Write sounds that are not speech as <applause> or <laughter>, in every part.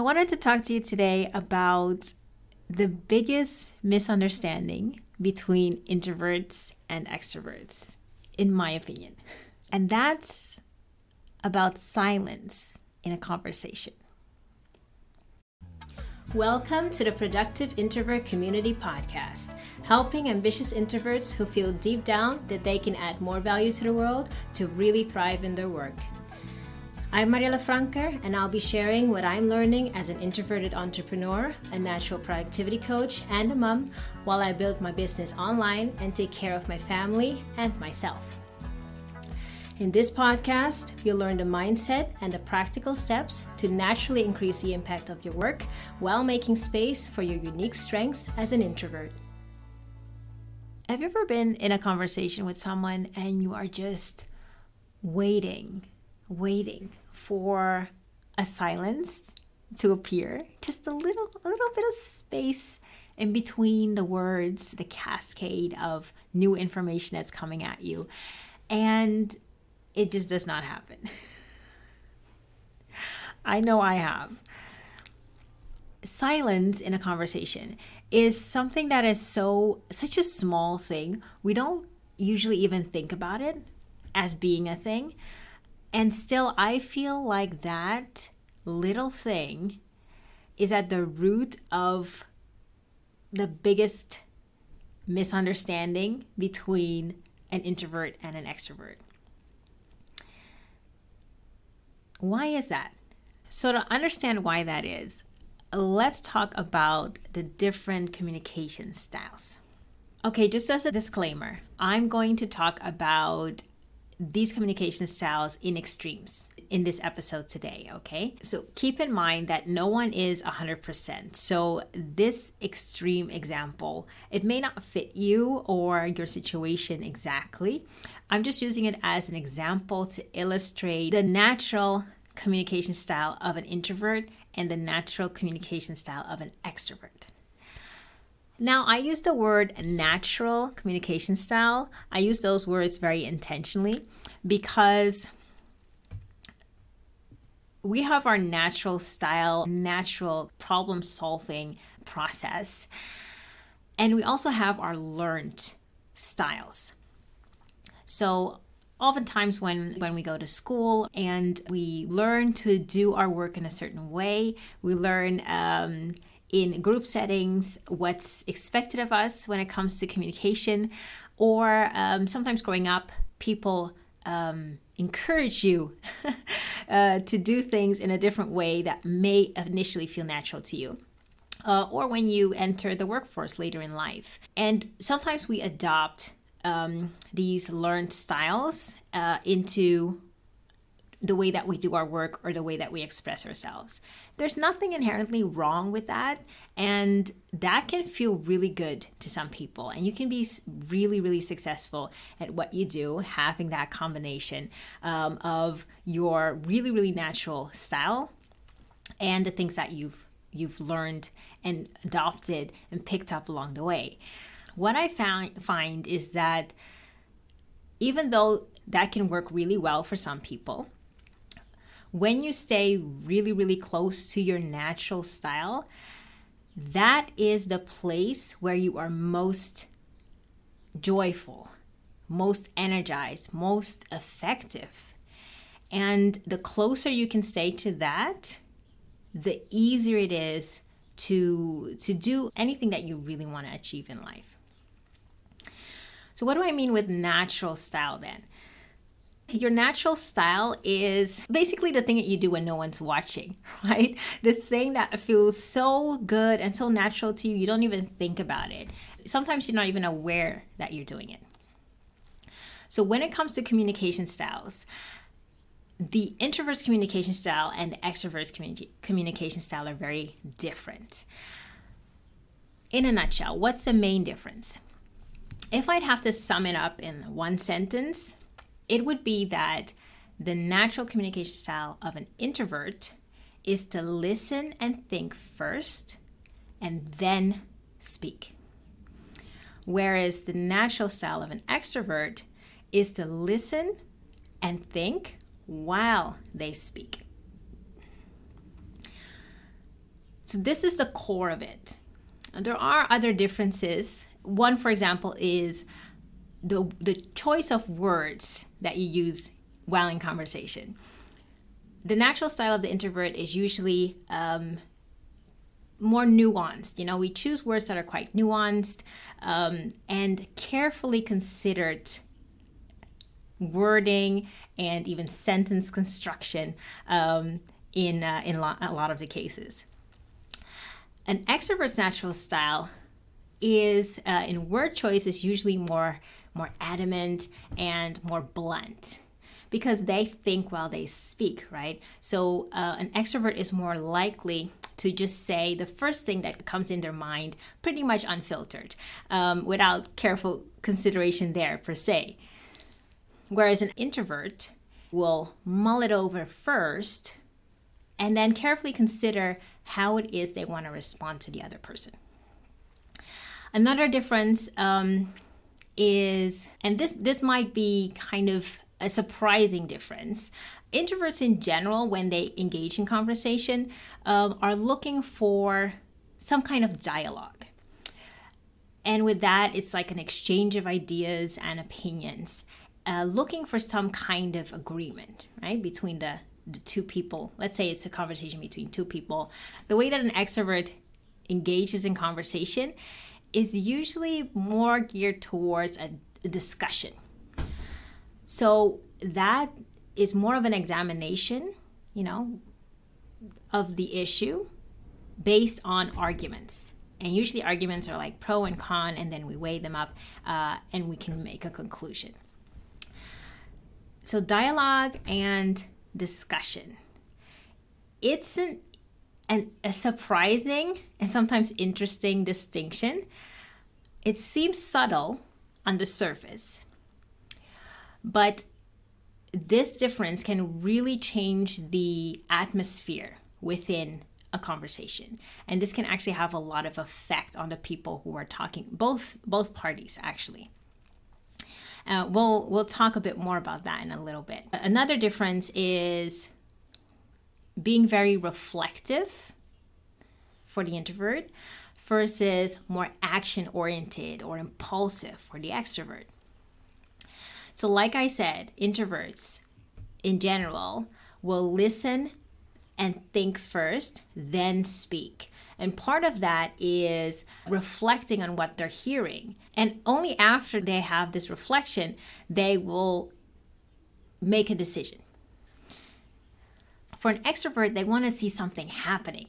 I wanted to talk to you today about the biggest misunderstanding between introverts and extroverts, in my opinion. And that's about silence in a conversation. Welcome to the Productive Introvert Community Podcast, helping ambitious introverts who feel deep down that they can add more value to the world to really thrive in their work. I'm Mariella Franker, and I'll be sharing what I'm learning as an introverted entrepreneur, a natural productivity coach, and a mom while I build my business online and take care of my family and myself. In this podcast, you'll learn the mindset and the practical steps to naturally increase the impact of your work while making space for your unique strengths as an introvert. Have you ever been in a conversation with someone and you are just waiting, waiting for a silence to appear? Just a little, a little bit of space in between the words, the cascade of new information that's coming at you. And it just does not happen. <laughs> I know I have. Silence in a conversation is something that is so such a small thing. We don't usually even think about it as being a thing. And still I feel like that little thing is at the root of the biggest misunderstanding between an introvert and an extrovert. Why is that? So, to understand why that is, let's talk about the different communication styles. Okay, just as a disclaimer, I'm going to talk about these communication styles in extremes in this episode today, okay? So keep in mind that no one is 100%. So this extreme example, it may not fit you or your situation exactly. I'm just using it as an example to illustrate the natural communication style of an introvert and the natural communication style of an extrovert. Now, I use the word natural communication style. I use those words very intentionally because we have our natural style, natural problem solving process, and we also have our learned styles. So, oftentimes when when we go to school and we learn to do our work in a certain way we learn um, in group settings what's expected of us when it comes to communication or um, sometimes growing up people um, encourage you <laughs> uh, to do things in a different way that may initially feel natural to you uh, or when you enter the workforce later in life. And sometimes we adopt um, these learned styles uh, into the way that we do our work or the way that we express ourselves. There's nothing inherently wrong with that. And that can feel really good to some people. And you can be really, really successful at what you do, having that combination um, of your really, really natural style and the things that you've you've learned and adopted and picked up along the way what I found find is that even though that can work really well for some people, when you stay really, really close to your natural style, that is the place where you are most joyful, most energized, most effective. And the closer you can stay to that, the easier it is to to do anything that you really want to achieve in life. So, what do I mean with natural style then? Your natural style is basically the thing that you do when no one's watching, <laughs> right? The thing that feels so good and so natural to you, you don't even think about it. Sometimes you're not even aware that you're doing it. So, when it comes to communication styles, the introvert's communication style and the extrovert's communi- communication style are very different. In a nutshell, what's the main difference? If I'd have to sum it up in one sentence, it would be that the natural communication style of an introvert is to listen and think first and then speak. Whereas the natural style of an extrovert is to listen and think while they speak. So, this is the core of it. There are other differences. One, for example, is the, the choice of words that you use while in conversation. The natural style of the introvert is usually um, more nuanced. You know, we choose words that are quite nuanced um, and carefully considered wording and even sentence construction um, in uh, in lo- a lot of the cases. An extrovert's natural style is uh, in word choice is usually more more adamant and more blunt because they think while they speak, right? So uh, an extrovert is more likely to just say the first thing that comes in their mind, pretty much unfiltered, um, without careful consideration there per se. Whereas an introvert will mull it over first and then carefully consider how it is they want to respond to the other person. Another difference um, is, and this this might be kind of a surprising difference. Introverts in general, when they engage in conversation, um, are looking for some kind of dialogue. And with that, it's like an exchange of ideas and opinions, uh, looking for some kind of agreement, right, between the, the two people. Let's say it's a conversation between two people. The way that an extrovert engages in conversation is usually more geared towards a, discussion so that is more of an examination, you know, of the issue based on arguments. And usually arguments are like pro and con, and then we weigh them up uh, and we can make a conclusion. So, dialogue and discussion. It's an, an, a surprising and sometimes interesting distinction. It seems subtle on the surface, but this difference can really change the atmosphere within a conversation. And this can actually have a lot of effect on the people who are talking both both parties actually. Uh, we'll we'll talk a bit more about that in a little bit. Another difference is being very reflective for the introvert versus more action oriented or impulsive for the extrovert so, like I said, introverts in general will listen and think first, then speak. And part of that is reflecting on what they're hearing. And only after they have this reflection, they will make a decision. For an extrovert, they want to see something happening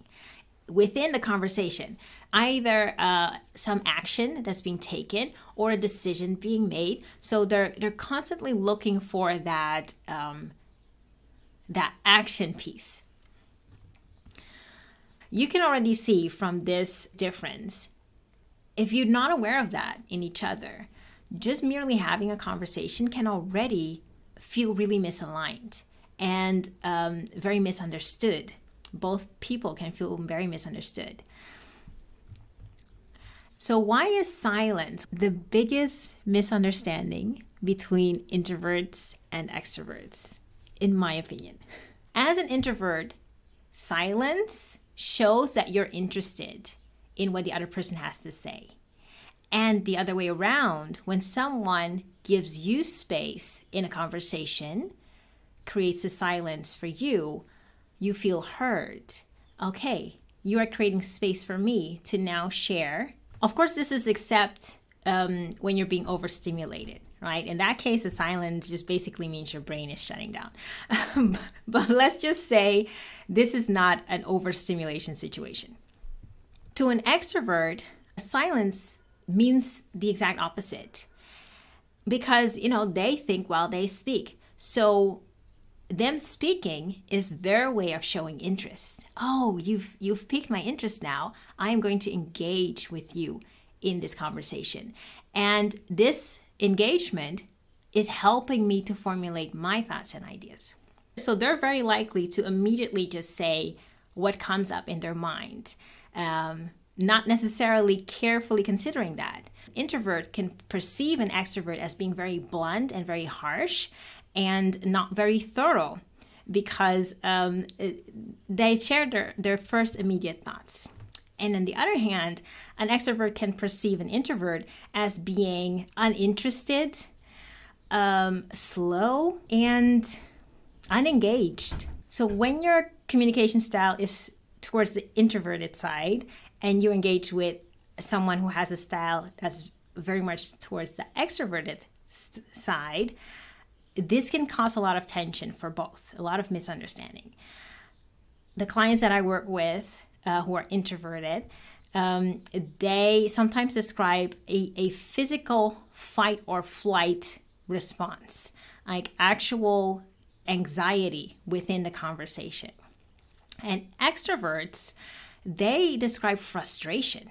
within the conversation either uh, some action that's being taken or a decision being made. So they're they're constantly looking for that um, that action piece. You can already see from this difference if you're not aware of that in each other just merely having a conversation can already feel really misaligned and um, very misunderstood both people can feel very misunderstood. So, why is silence the biggest misunderstanding between introverts and extroverts, in my opinion? As an introvert, silence shows that you're interested in what the other person has to say. And the other way around, when someone gives you space in a conversation, creates a silence for you, you feel heard. Okay, you are creating space for me to now share. Of course, this is except um, when you're being overstimulated, right? In that case, a silence just basically means your brain is shutting down. <laughs> but let's just say this is not an overstimulation situation. To an extrovert, silence means the exact opposite because, you know, they think while they speak. So them speaking is their way of showing interest. Oh, you've you've piqued my interest now. I am going to engage with you in this conversation. And this engagement is helping me to formulate my thoughts and ideas. So they're very likely to immediately just say what comes up in their mind, um, not necessarily carefully considering that. Introvert can perceive an extrovert as being very blunt and very harsh, and not very thorough because um, they share their, their first immediate thoughts. And on the other hand, an extrovert can perceive an introvert as being uninterested, um, slow, and unengaged. So when your communication style is towards the introverted side and you engage with someone who has a style that's very much towards the extroverted side, this can cause a lot of tension for both, a lot of misunderstanding. The clients that I work with uh, who are introverted, um, they sometimes describe a, a physical fight or flight response, like actual anxiety within the conversation. And extroverts, they describe frustration.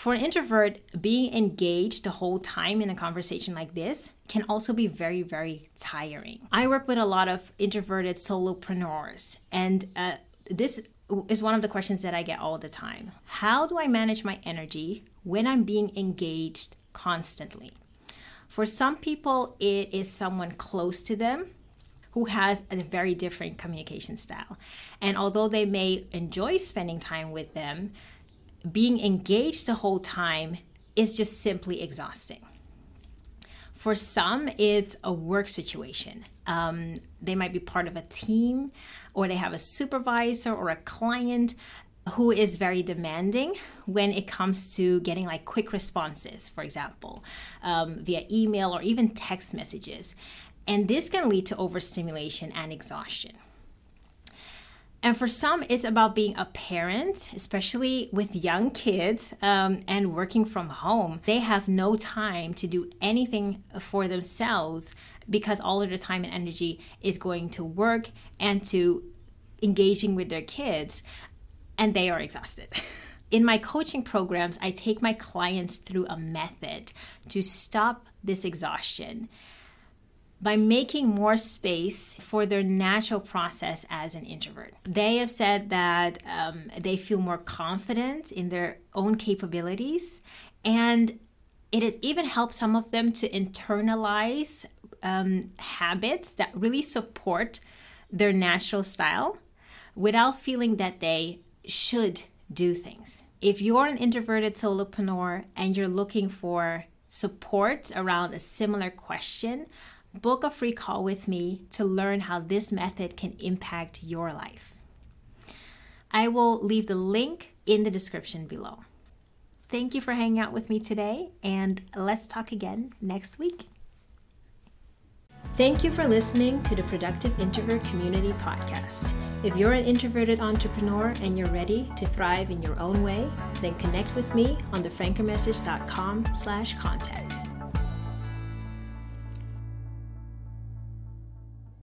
For an introvert, being engaged the whole time in a conversation like this can also be very, very tiring. I work with a lot of introverted solopreneurs, and uh, this is one of the questions that I get all the time. How do I manage my energy when I'm being engaged constantly? For some people, it is someone close to them who has a very different communication style. And although they may enjoy spending time with them, being engaged the whole time is just simply exhausting. For some, it's a work situation. Um, they might be part of a team, or they have a supervisor or a client who is very demanding when it comes to getting like quick responses, for example, um, via email or even text messages. And this can lead to overstimulation and exhaustion. And for some, it's about being a parent, especially with young kids um, and working from home. They have no time to do anything for themselves because all of their time and energy is going to work and to engaging with their kids, and they are exhausted. <laughs> In my coaching programs, I take my clients through a method to stop this exhaustion by making more space for their natural process as an introvert. They have said that um, they feel more confident in their own capabilities, and it has even helped some of them to internalize um, habits that really support their natural style without feeling that they should do things. If you're an introverted solopreneur and you're looking for support around a similar question, book a free call with me to learn how this method can impact your life. I will leave the link in the description below. Thank you for hanging out with me today, and let's talk again next week. Thank you for listening to the Productive Introvert Community Podcast. If you're an introverted entrepreneur and you're ready to thrive in your own way, then connect with me on thefrankermessage.com slash contact.